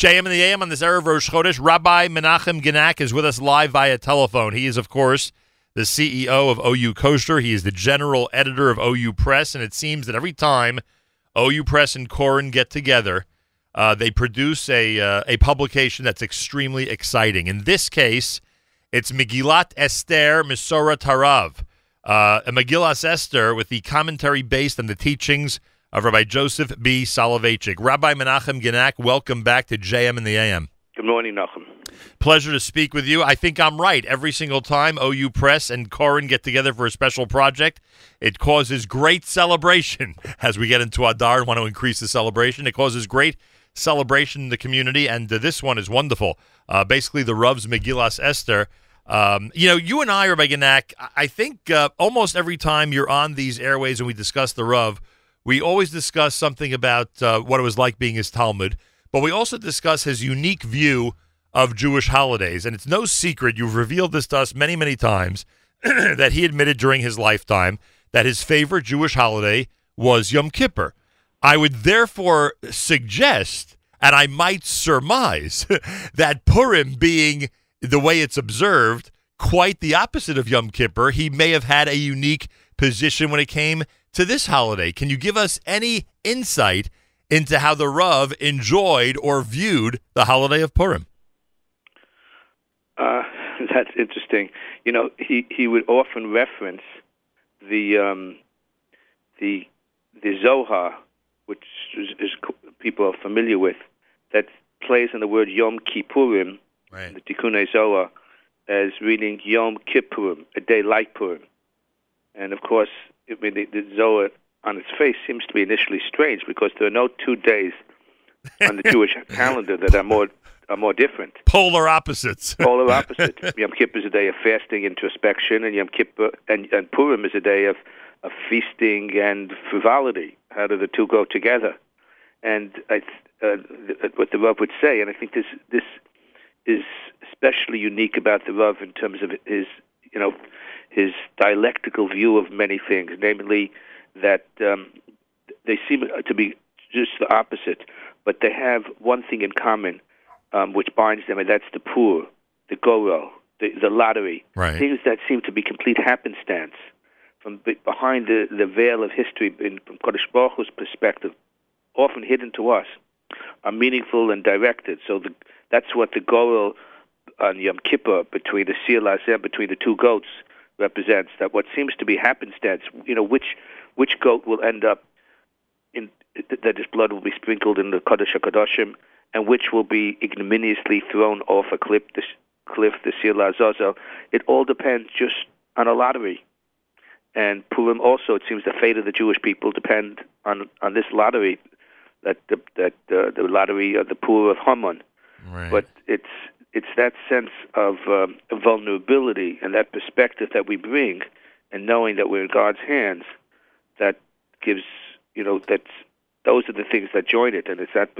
JM and the AM on this Erev Rosh Chodesh. Rabbi Menachem Genack is with us live via telephone. He is, of course, the CEO of OU Kosher. He is the general editor of OU Press, and it seems that every time OU Press and Koren get together, uh, they produce a uh, a publication that's extremely exciting. In this case, it's Megillat Esther Mesorat HaRav, uh, a Megillas Esther with the commentary based on the teachings of Rabbi Joseph B. Soloveitchik. Rabbi Menachem Genack, welcome back to JM and the AM. Good morning, Nachum. Pleasure to speak with you. I think I'm right. Every single time OU Press and Koren get together for a special project, it causes great celebration. As we get into Adar and want to increase the celebration, it causes great celebration in the community, and uh, this one is wonderful. Uh, basically, the Rav's Megillas Esther. Um, you know, you and I, Rabbi Genack, I think uh, almost every time you're on these airways and we discuss the Rav, we always discuss something about uh, what it was like being his Talmud, but we also discuss his unique view of Jewish holidays. And it's no secret, you've revealed this to us many, many times, that he admitted during his lifetime that his favorite Jewish holiday was Yom Kippur. I would therefore suggest, and I might surmise, that Purim being the way it's observed, quite the opposite of Yom Kippur, he may have had a unique position when it came to this holiday. Can you give us any insight into how the Rav enjoyed or viewed the holiday of Purim? Uh, that's interesting. You know, he, he would often reference the um, the the Zohar, which is, is, people are familiar with, that plays on the word Yom Kippurim, right. the Tikkunei Zohar, as reading Yom Kippurim, a day like Purim. And of course, I mean, the, the Zohar on its face seems to be initially strange because there are no two days on the Jewish calendar that are more are more different. Polar opposites. Polar opposites. Yom Kippur is a day of fasting, introspection, and Yom Kippur and, and Purim is a day of, of feasting and frivolity. How do the two go together? And I, uh, what the Rav would say, and I think this this is especially unique about the Rav in terms of his, you know, his dialectical view of many things, namely that um, they seem to be just the opposite, but they have one thing in common, um, which binds them, and that's the poor, the goro, the, the lottery, right. things that seem to be complete happenstance from behind the, the veil of history, in, from Kodesh Baruch perspective, often hidden to us, are meaningful and directed. So the, that's what the goro on Yom Kippur between the Lazem, between the two goats, represents that what seems to be happenstance, you know, which which goat will end up in that his blood will be sprinkled in the Kodesh HaKadoshim, and which will be ignominiously thrown off a cliff, the cliff, the Sir. It all depends just on a lottery. And Purim also, it seems, the fate of the Jewish people depend on on this lottery, that the that uh, the lottery of the poor of Haman. Right. But it's it's that sense of um, vulnerability and that perspective that we bring, and knowing that we're in God's hands, that gives you know that those are the things that join it, and it's that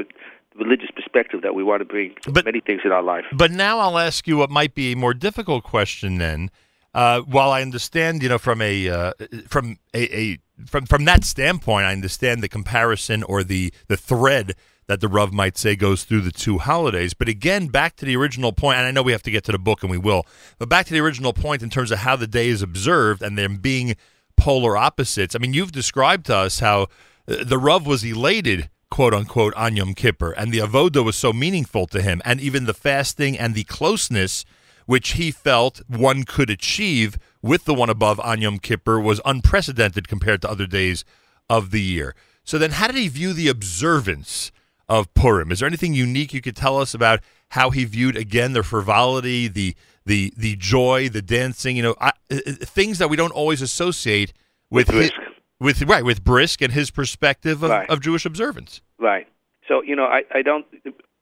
religious perspective that we want to bring But- many things in our life. But now I'll ask you what might be a more difficult question. Then, uh, while I understand, you know, from a uh, from a, a from from that standpoint, I understand the comparison or the the thread that the Rav might say goes through the two holidays. But again, back to the original point, and I know we have to get to the book, and we will. But back to the original point in terms of how the day is observed and them being polar opposites. I mean, you've described to us how uh, the Rav was elated quote unquote on Yom Kippur, and the avoda was so meaningful to him, and even the fasting and the closeness which he felt one could achieve with the one above on Yom Kippur was unprecedented compared to other days of the year. So then, how did he view the observance of Purim? Is there anything unique you could tell us about how he viewed again the frivolity, the the the joy, the dancing? You know, I, uh, uh, things that we don't always associate with his, Brisk. with right with Brisk and his perspective of, Right. of Jewish observance. Right. So you know, I, I don't,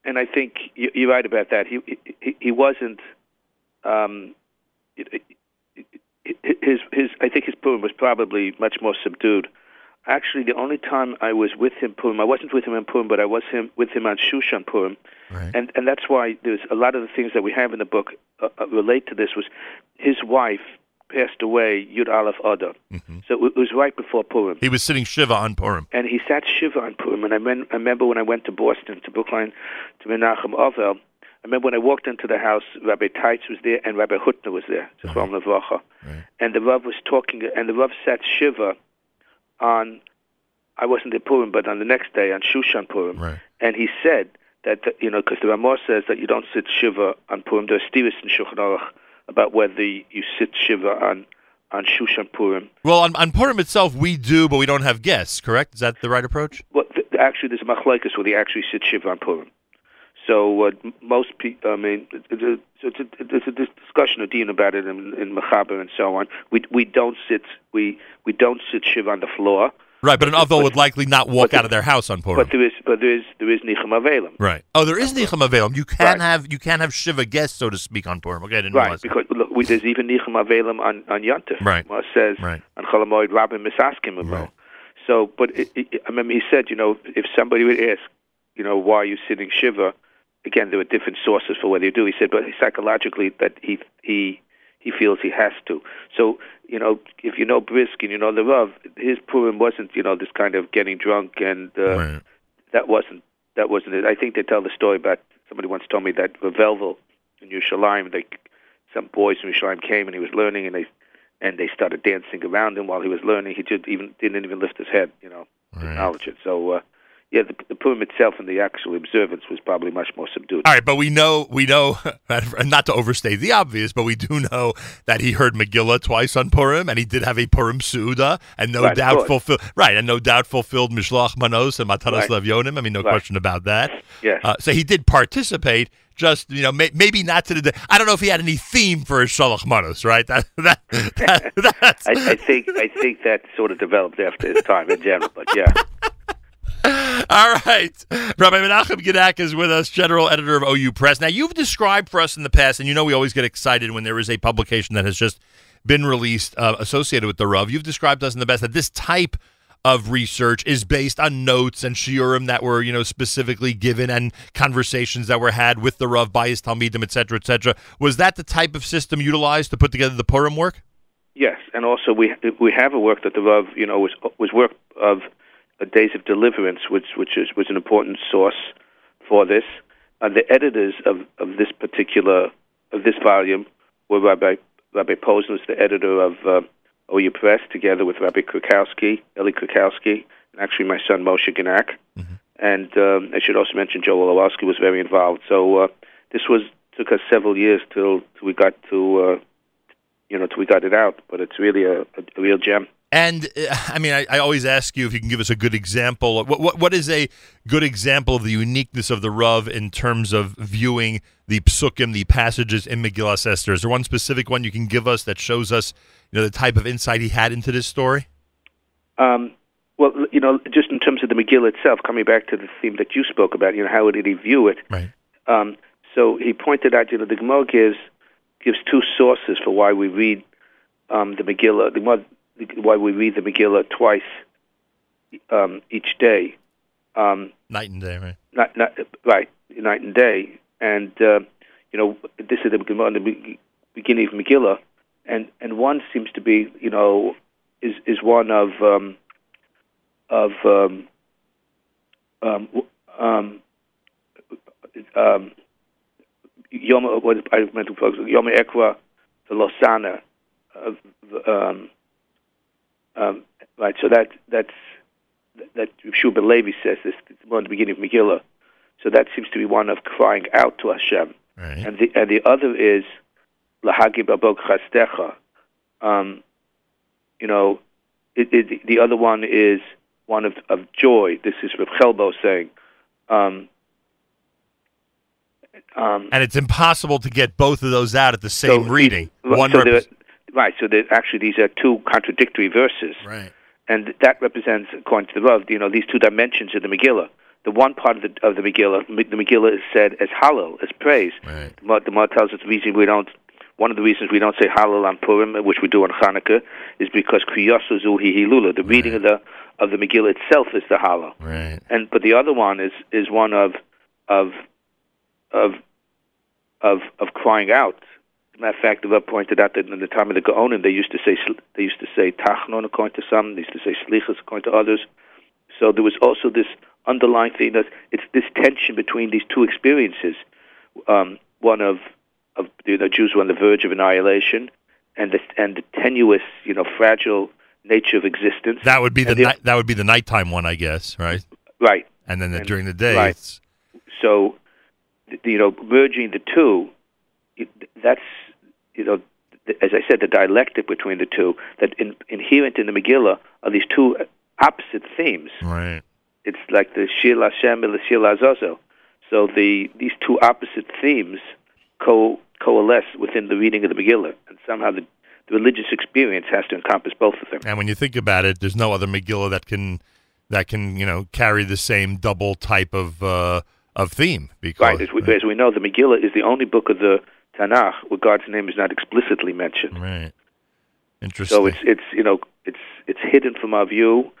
and I think you- you're right about that. He he, he wasn't. Um, his his I think his Purim was probably much more subdued. Actually, the only time I was with him Purim, I wasn't with him in Purim, but I was him with him on Shushan Purim, Right. and and that's why there's a lot of the things that we have in the book uh, uh, relate to this. Was his wife passed away Yud Aleph Adar. Mm-hmm. So it was right before Purim. He was sitting Shiva on Purim. And he sat Shiva on Purim. And I, men- I remember when I went to Boston, to Brookline, to Menachem Ovel, I remember when I walked into the house, Rabbi Teitz was there and Rabbi Hutner was there, Zichron Levacha. Right. And the Rav was talking, and the Rav sat Shiva on, I wasn't at Purim, but on the next day, on Shushan Purim. Right. And he said that, you know, because the Ramah says that you don't sit Shiva on Purim. There's Stevis in Shulchan Aruch about whether you sit Shiva on, on Shushan Purim. Well, on, on Purim itself, we do, but we don't have guests, correct? Is that the right approach? Well, th- actually, there's a machlekes where they actually sit Shiva on Purim. So uh, most people, I mean, it- it- it's, a, it's a discussion of Dean about it in, in Machaber and so on. We we don't sit we we don't sit Shiva on the floor, Right, but an Avil would likely not walk but- out of their house on Purim. but there is but there is there is Nichem Avelim. right. Oh, there is Nichem Avelim. You can Right. have you can have Shiva guests, so to speak, on Purim. Okay, I didn't Right, because look, we, there's even Nichem Avelim on on Yontif. Right. Well, it says Right. on Cholamoid Rabbi Misaskim Right. So, but it, it, I remember he said, you know, if somebody would ask, you know, why are you sitting Shiva? Again, there were different sources for whether you do. He said, but psychologically, that he he he feels he has to. So, you know, if you know Brisk and you know the Rav, his Purim wasn't, you know, this kind of getting drunk, and uh, Right. that wasn't that wasn't it. I think they tell the story about somebody once told me that Reb Velvel in Yerushalayim, they some boys from Yerushalayim came and he was learning, and they and they started dancing around him while he was learning. He just even didn't even lift his head, you know, Right. acknowledge it. So. uh yeah, the, the Purim itself and the actual observance was probably much more subdued. All right, but we know we know not to overstate the obvious, but we do know that he heard Megillah twice on Purim, and he did have a Purim Suda, and no Right, doubt fulfilled right, and no doubt fulfilled Mishloach Manos and Matanas Right. Levyonim. I mean, no Right. question about that. Yes. Uh, so he did participate. Just you know, may, maybe not to the. I don't know if he had any theme for his Shalach Manos, right? That that, that I, I think I think that sort of developed after his time in general, but yeah. All right. Rabbi Menachem Genack is with us, general editor of OU Press. Now, you've described for us in the past, and you know we always get excited when there is a publication that has just been released uh, associated with the Rav. You've described us in the best that this type of research is based on notes and shiurim that were, you know, specifically given and conversations that were had with the Rav by his Talmidim, et cetera, et cetera. Was that the type of system utilized to put together the Purim work? Yes, and also we we have a work that the Rav, you know, was was work of Days of Deliverance, which which is was an important source for this. Uh, the editors of, of this particular of this volume were Rabbi Rabbi Posner, was the editor of uh, OU Press, together with Rabbi Krukowski, Eli Krukowski, and actually my son Moshe Genack. And um, I should also mention Joe Wolowski was very involved. So uh, this was took us several years till, till we got to. Uh, you know, till we got it out. But it's really a, a, a real gem. And uh, I mean, I, I always ask you if you can give us a good example. What, what what is a good example of the uniqueness of the Rav in terms of viewing the psukim, the passages in Megillah Esther? Is there one specific one you can give us that shows us, you know, the type of insight he had into this story? Um, well, you know, just in terms of the Megillah itself, coming back to the theme that you spoke about, you know, how did he view it? Right. Um, so he pointed out, you know, the Gemara gives gives two sources for why we read um, the Megillah, the, Gemara- why we read the Megillah twice um, each day. Um, Night and day, right? not, not right, night and day. And uh, you know, this is the the beginning of Megillah, and and one seems to be, you know, is is one of um, of um, um, um, um, Yom what I meant to focus Yom Ekwa Velosana, of um, um, right. So that that's that Shubin Levi says this in the beginning of Megillah. So that seems to be one of crying out to Hashem, Right. and the and the other is Lahagi Babok Chastecha. Um, you know, it, it, the other one is one of, of joy. This is Rav Chelbo saying. Um, um, And it's impossible to get both of those out at the same so reading. these- One so right. So actually, these are two contradictory verses. right. and that represents, according to the Rav, you know, these two dimensions of the Megillah. The one part of the of the Megillah, the Megillah is said as Hallel, as praise. Right. The The Mar tells us the reason we don't. One of the reasons we don't say Hallel on Purim, which we do on Hanukkah, is because Kriyasu Zuhi Hilula. The reading of the of the Megillah itself is the Hallel, Right. and but the other one is is one of of of of of crying out. Matter of fact, the Rav pointed out that in the time of the Gaonim, they used to say they used to say Tachnon according to some, they used to say Slichas according to others. So there was also this underlying thing that it's this tension between these two experiences, um, one of of you know Jews were on the verge of annihilation, and the and the tenuous, you know, fragile nature of existence. That would be the, the that would be the nighttime one, I guess, right? Right. And then the, and, during the day, right. So, you know, merging the two, that's you know, as I said, the dialectic between the two. That in, inherent in the Megillah are these two opposite themes. Right. It's like the Shir Hashem and the Shir Azazel. So the these two opposite themes co coalesce within the reading of the Megillah, and somehow the, the religious experience has to encompass both of them. And when you think about it, there's no other Megillah that can that can you know carry the same double type of uh, of theme. Because, right, as we, as we know, the Megillah is the only book of the Tanakh where God's name is not explicitly mentioned. Right. Interesting. So it's it's you know it's it's hidden from our view,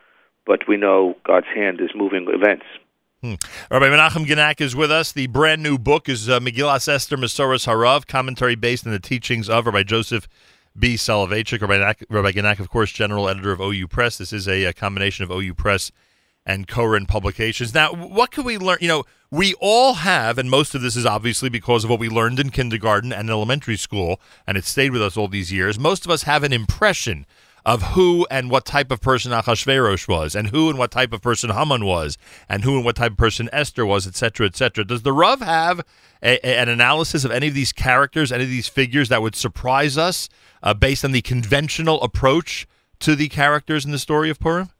but we know God's hand is moving events. Hmm. Rabbi Menachem Genack is with us. The brand new book is uh, Megillas Esther Masoras Harav, commentary based on the teachings of Rabbi Joseph B. Soloveitchik. Rabbi, Rabbi Genack, of course, general editor of OU Press. This is a, a combination of OU Press and Koren Publications. Now, what can we learn? You know, we all have, and most of this is obviously because of what we learned in kindergarten and elementary school, and it stayed with us all these years. Most of us have an impression of who and what type of person Achashverosh was, and who and what type of person Haman was, and who and what type of person Esther was, etc., etc. Does the Rav have a, a, an analysis of any of these characters, any of these figures that would surprise us uh, based on the conventional approach to the characters in the story of Purim?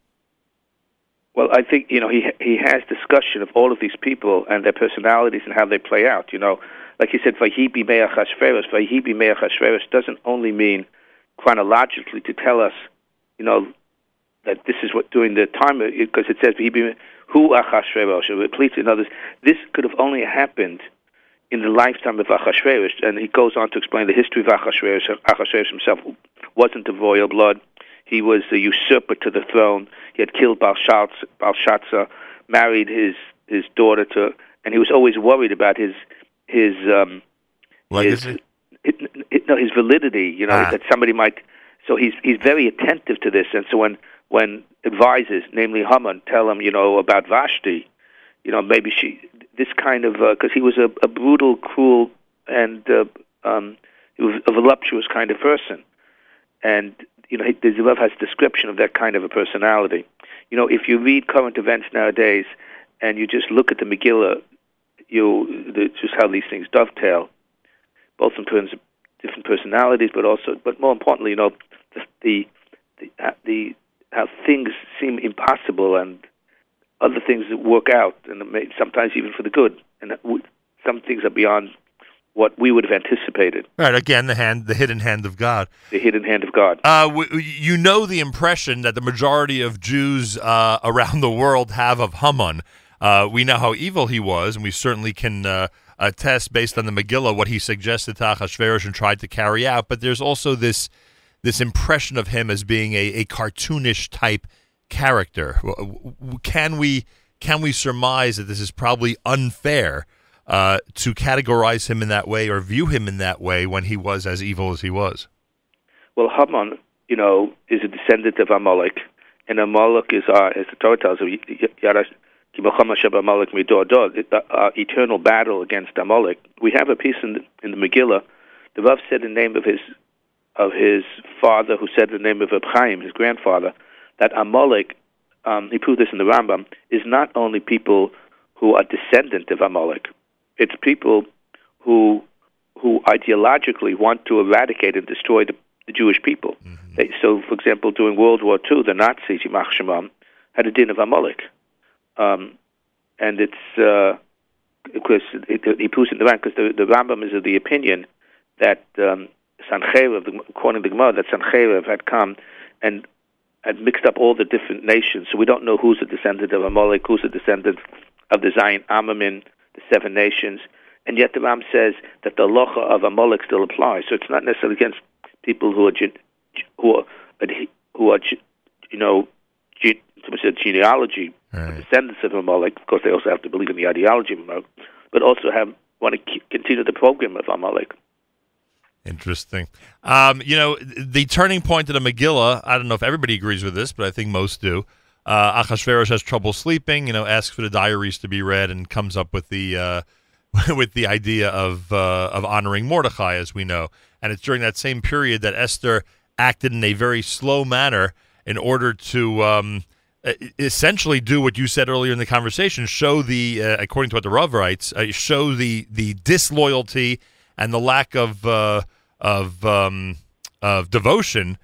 Well, I think you know he he has discussion of all of these people and their personalities and how they play out. You know, like he said, "Vahibi me'ach Hashverosh." Vahibi me'ach Hashverosh doesn't only mean chronologically to tell us, you know, that this is what during the time because it says who Achashverosh. It in others. This could have only happened in the lifetime of Achashverosh, and he goes on to explain the history of Achashverosh. Achashverosh himself wasn't of royal blood. He was a usurper to the throne. He had killed Belshazzar, married his his daughter to, and he was always worried about his his um, legacy. His, it, it, no, his validity. You know ah. that somebody might. So he's he's very attentive to this, and so when when advisors, namely Haman, tell him, you know, about Vashti, you know, maybe she this kind of because uh, he was a, a brutal, cruel, and uh, um, he was a voluptuous kind of person, and you know, the Zilov has description of that kind of a personality. You know, if you read current events nowadays and you just look at the Megillah, you the, just how these things dovetail both in terms of different personalities, but also, but more importantly, you know, the the the, uh, the how things seem impossible and other things that work out, and sometimes even for the good, and some things are beyond what we would have anticipated. Right. Again, the hand, the hidden hand of God. The hidden hand of God. Uh, w- you know the impression that the majority of Jews uh, around the world have of Haman. Uh, we know how evil he was, and we certainly can uh, a based on the Megillah, what he suggested to Achashverosh and tried to carry out. But there's also this this impression of him as being a, a cartoonish type character. Can we can we surmise that this is probably unfair uh, to categorize him in that way or view him in that way when he was as evil as he was? Well, Haman, you know, is a descendant of Amalek, and Amalek is, uh, as the Torah tells us, the uh, eternal battle against Amalek. We have a piece in the, in the Megillah. The Rav said the name of his of his father, who said the name of Chaim, his grandfather, that Amalek. Um, he proved this in the Rambam. Is not only people who are descendant of Amalek. It's people who who ideologically want to eradicate and destroy the, the Jewish people. Mm-hmm. They, so, for example, during World War II, the Nazis, Yimach Shemam, had a din of Amalek. Um, and it's uh, because it, it, he proves in the Rambam because the, the Rambam is of the opinion that um, according to the Gemara, that Sancheiriv had come and had mixed up all the different nations. So we don't know who's a descendant of Amalek, who's a descendant of the Zion Amamin, the seven nations. And yet the Ram says that the locha of Amalek still applies. So it's not necessarily against people who are who are who are you know genealogy right. descendants of Amalek. Of course, they also have to believe in the ideology of Amalek, but also have want to continue the program of Amalek. Interesting. Um, you know, the turning point of the Megillah, I don't know if everybody agrees with this, but I think most do. Uh, Achashverosh has trouble sleeping, you know, asks for the diaries to be read and comes up with the uh, with the idea of uh, of honoring Mordechai, as we know. And it's during that same period that Esther acted in a very slow manner in order to um, essentially do what you said earlier in the conversation: show the, uh, according to what the Rav writes, uh, show the the disloyalty and the lack of uh, of um, of devotion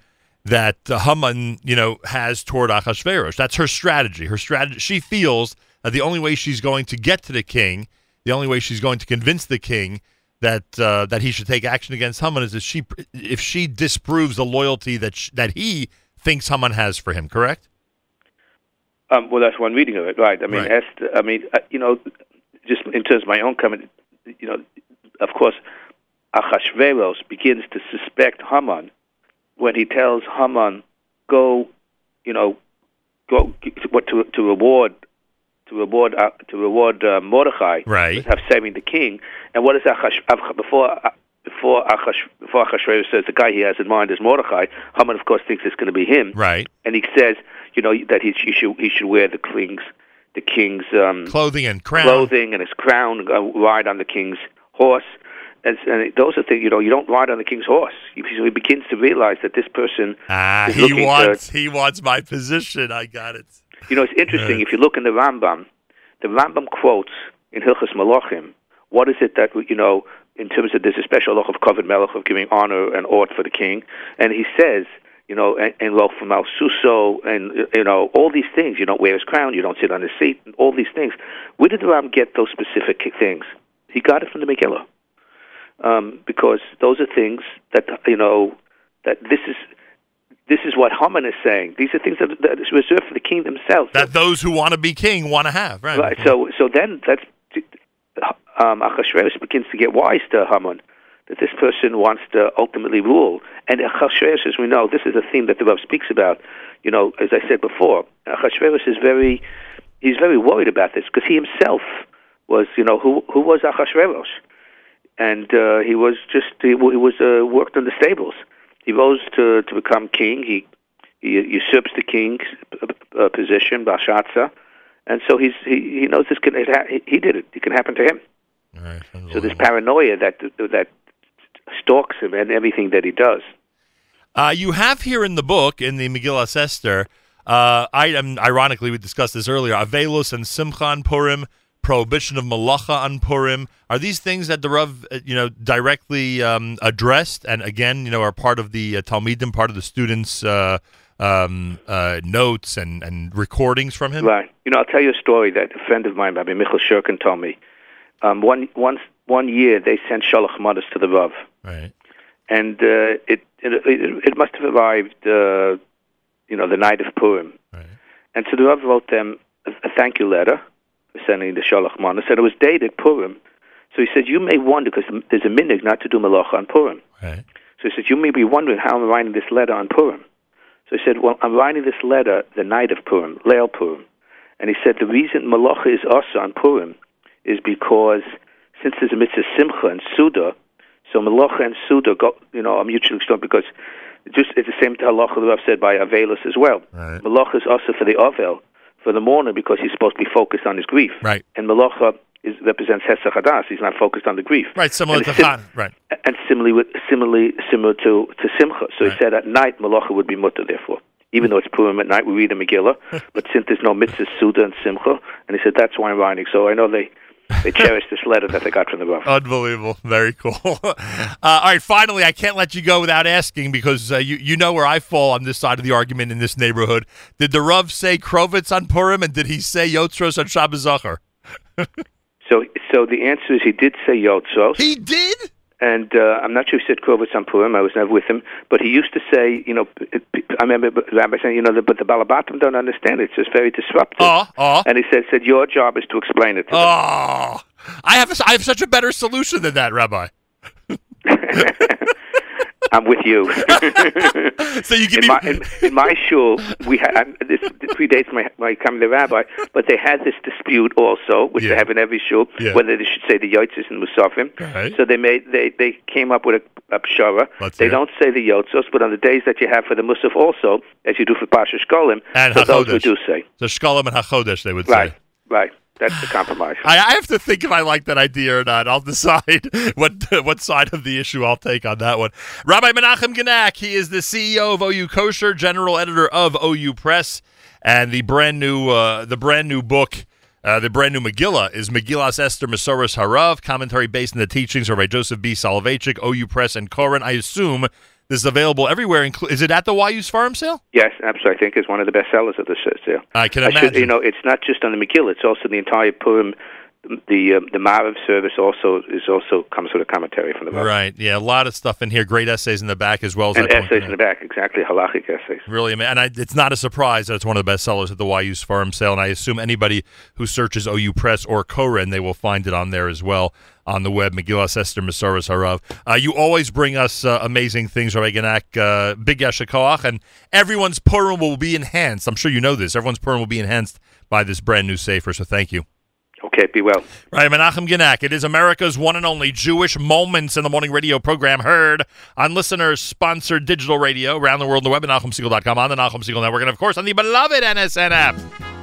that uh, Haman, you know, has toward Achashverosh. That's her strategy. Her strategy. She feels that the only way she's going to get to the king, the only way she's going to convince the king that uh, that he should take action against Haman is if she if she disproves the loyalty that sh- that he thinks Haman has for him. Correct. Um, well, that's one reading of it, right? I mean, Right. Esther, I mean, uh, you know, just in terms of my own comment, you know, of course, Achashverosh begins to suspect Haman when he tells Haman, "Go, you know, go what to to reward." To reward uh, to reward uh, Mordechai, Right. have saving the king, and what is Achash, before uh, before Achash, before Achashverosh says the guy he has in mind is Mordechai, Haman of course thinks it's going to be him, Right. and he says, you know, that he, he should he should wear the king's the king's um, Clothing and crown. clothing and his crown, uh, ride on the king's horse. And, and those are things, you know, you don't ride on the king's horse. He, he begins to realize that this person, Ah, he looking to- wants he wants my position. I got it. you know, it's interesting. If you look in the Rambam, the Rambam quotes in Hilchas Malachim, what is it that, you know, in terms of there's a special loch of covered melech of giving honor and ought for the king. And he says, you know, and, and from Suso and, you know, all these things. You don't wear his crown, you don't sit on his seat, and all these things. Where did the Ram get those specific things? He got it from the Megillah. Um, because those are things that, you know, that this is this is what Haman is saying. These are things that, that is reserved for the king themselves. That those who want to be king want to have. Right. Right. So, so then that's um, Achashverosh begins to get wise to Haman that this person wants to ultimately rule. And Achashverosh, as we know, this is a theme that the Rav speaks about. You know, as I said before, Achashverosh is very he's very worried about this because he himself was, you know, who who was Achashverosh, and uh, he was just he, he was uh, worked in the stables. He rose to to become king. He he usurps the king's uh, position, Belshazzar, and so he's he, he knows this can it ha- he- did it. It can happen to him. Right. So this paranoia that that stalks him and everything that he does. Uh, you have here in the book, in the Megillah Esther, uh, am ironically, we discussed this earlier, Avelos and Simcha on Purim, prohibition of Malacha on Purim. Are these things that the Rav, uh, you know, directly um, addressed and, again, you know, are part of the uh, Talmidim, part of the students' uh, um, uh, notes and, and recordings from him? Right. You know, I'll tell you a story that a friend of mine, Rabbi Michal Shurkin, told me. Um, one once one year they sent Shalach Manos to the Rav, Right. and uh, it, it it it must have arrived, uh, you know, the night of Purim. Right. And so the Rav wrote them a, a thank you letter sending the Shalach Manas, and it was dated Purim. So he said, you may wonder, because there's a minhag not to do malacha on Purim. Right. So he said, you may be wondering how I'm writing this letter on Purim. So he said, well, I'm writing this letter the night of Purim, Leil Purim. And he said, the reason Malach is also on Purim is because since there's a mitzvah simcha and suda, so malacha and suda go, you know, are mutually exclusive because just it's the same halacha that I've said by Avelis as well. Right. Malacha is also for the Avel, for the mourner, because he's supposed to be focused on his grief. Right. And malacha is, represents hesach hadas. He's not focused on the grief. Right. Similar And to sim- Chan. Right. and similarly, with, similarly similar to, to Simcha. So Right. he said at night Malacha would be mutter, therefore. Even though it's Purim at night, we read the Megillah, but since there's no mitzvah, Suda, and Simcha, and he said that's why I'm writing. So I know they, they cherish this letter that they got from the Rav. Unbelievable. Very cool. uh, all right. Finally, I can't let you go without asking because uh, you, you know where I fall on this side of the argument in this neighborhood. Did the Rav say Krovitz on Purim and did he say Yotzros on Shabbos Zachar? So, so the answer is he did say Yotzros, He did? And uh, I'm not sure he said Krovitz on Purim. I was never with him, but he used to say, you know, I remember Rabbi saying, you know, but the Balabatim don't understand it. It's just very disruptive. Oh, oh. And he said, said your job is to explain it to them. I have, a, I have such a better solution than that, Rabbi. I'm with you. so you give in me my, in, in my shul, we had I'm- this predates my my coming to rabbi, but they had this dispute also, which Yeah. they have in every shul, Yeah. whether they should say the yotzes and musafim. Right. So they made they they came up with a, a pshara. Let's they don't say the yotzos, but on the days that you have for the musaf also, as you do for Pasha Shkolim, And so those do say. the Shkolim and Hachodesh, they would Right, say. right. That's the compromise. I, I have to think if I like that idea or not. I'll decide what what side of the issue I'll take on that one. Rabbi Menachem Genack, he is the CEO of OU Kosher, general editor of OU Press, and the brand new uh, the brand new book. Uh, the brand new Megillah is Megillas Esther Masoros Harav, commentary based on the teachings of Rabbi Joseph B. Soloveitchik, OU Press, and Koren. I assume this is available everywhere. Is it at the YU Seforim sale? Yes, absolutely. I think is one of the best sellers of the sale. I can I should, imagine. you know, it's not just on the Megillah; it's also the entire Purim. The um, the Maariv service also is also comes with a commentary from the Rav. Right. Yeah, a lot of stuff in here. Great essays in the back as well as and essays in the back, exactly halachic essays. Really, and I, it's not a surprise that it's one of the best sellers at the YU Seforim sale. And I assume anybody who searches OU Press or Koren, they will find it on there as well on the web. Megillas Esther Masoros Harav. Uh, you always bring us uh, amazing things, Rabbi Genack. Uh, big Yashikoach, and everyone's Purim will be enhanced. I'm sure you know this. Everyone's Purim will be enhanced by this brand new safer. So thank you. Okay, be well. Right, Menachem Genack. It is America's one and only Jewish Moments in the Morning radio program heard on listeners sponsored digital radio around the world on the web at NachumSegal.com, on the Nachum Segal Network, and of course on the beloved NSN app.